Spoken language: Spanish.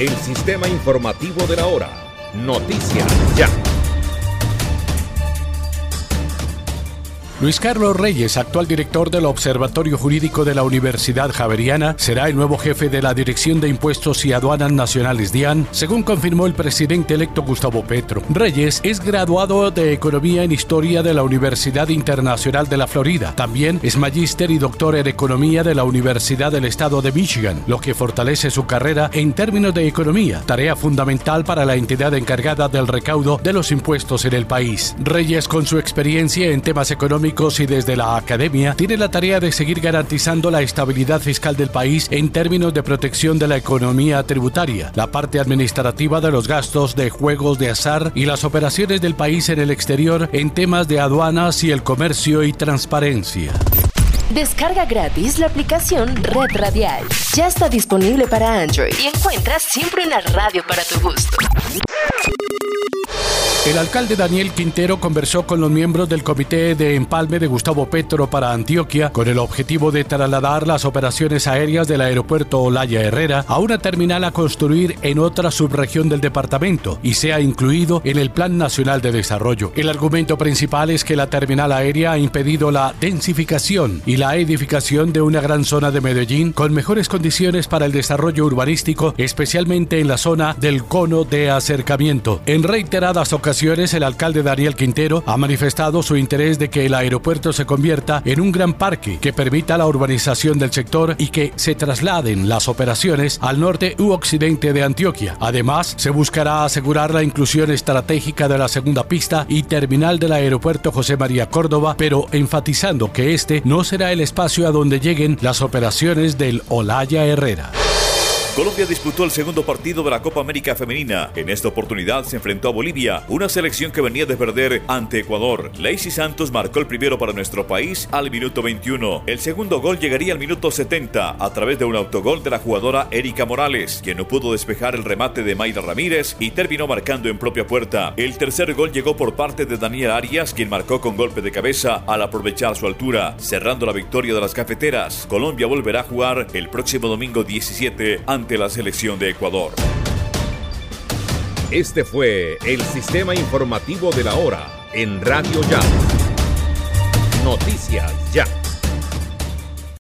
el sistema informativo de la hora. Noticias Ya. Luis Carlos Reyes, actual director del Observatorio Jurídico de la Universidad Javeriana, será el nuevo jefe de la Dirección de Impuestos y Aduanas Nacionales DIAN, según confirmó el presidente electo Gustavo Petro. Reyes es graduado de Economía en Historia de la Universidad Internacional de la Florida. También es magíster y doctor en Economía de la Universidad del Estado de Michigan, lo que fortalece su carrera en términos de economía, tarea fundamental para la entidad encargada del recaudo de los impuestos en el país. Reyes, con su experiencia en temas económicos, y desde la academia tiene la tarea de seguir garantizando la estabilidad fiscal del país en términos de protección de la economía tributaria, la parte administrativa de los gastos de juegos de azar y las operaciones del país en el exterior en temas de aduanas y el comercio y transparencia. Descarga gratis la aplicación Red Radial. Ya está disponible para Android y encuentras siempre una radio para tu gusto. El alcalde Daniel Quintero conversó con los miembros del Comité de Empalme de Gustavo Petro para Antioquia con el objetivo de trasladar las operaciones aéreas del aeropuerto Olaya Herrera a una terminal a construir en otra subregión del departamento y sea incluido en el Plan Nacional de Desarrollo. El argumento principal es que la terminal aérea ha impedido la densificación y la edificación de una gran zona de Medellín con mejores condiciones para el desarrollo urbanístico, especialmente en la zona del cono de acercamiento. En reiteradas el alcalde Daniel Quintero ha manifestado su interés de que el aeropuerto se convierta en un gran parque que permita la urbanización del sector y que se trasladen las operaciones al norte u occidente de Antioquia. Además, se buscará asegurar la inclusión estratégica de la segunda pista y terminal del aeropuerto José María Córdoba, pero enfatizando que este no será el espacio a donde lleguen las operaciones del Olaya Herrera. Colombia disputó el segundo partido de la Copa América Femenina. En esta oportunidad se enfrentó a Bolivia, una selección que venía de perder ante Ecuador. Lacey Santos marcó el primero para nuestro país al minuto 21. El segundo gol llegaría al minuto 70 a través de un autogol de la jugadora Erika Morales, quien no pudo despejar el remate de Mayra Ramírez y terminó marcando en propia puerta. El tercer gol llegó por parte de Daniel Arias, quien marcó con golpe de cabeza al aprovechar su altura, cerrando la victoria de las cafeteras. Colombia volverá a jugar el próximo domingo 17 ante la selección de Ecuador. Este fue el sistema informativo de la hora en Radio Ya. Noticias Ya.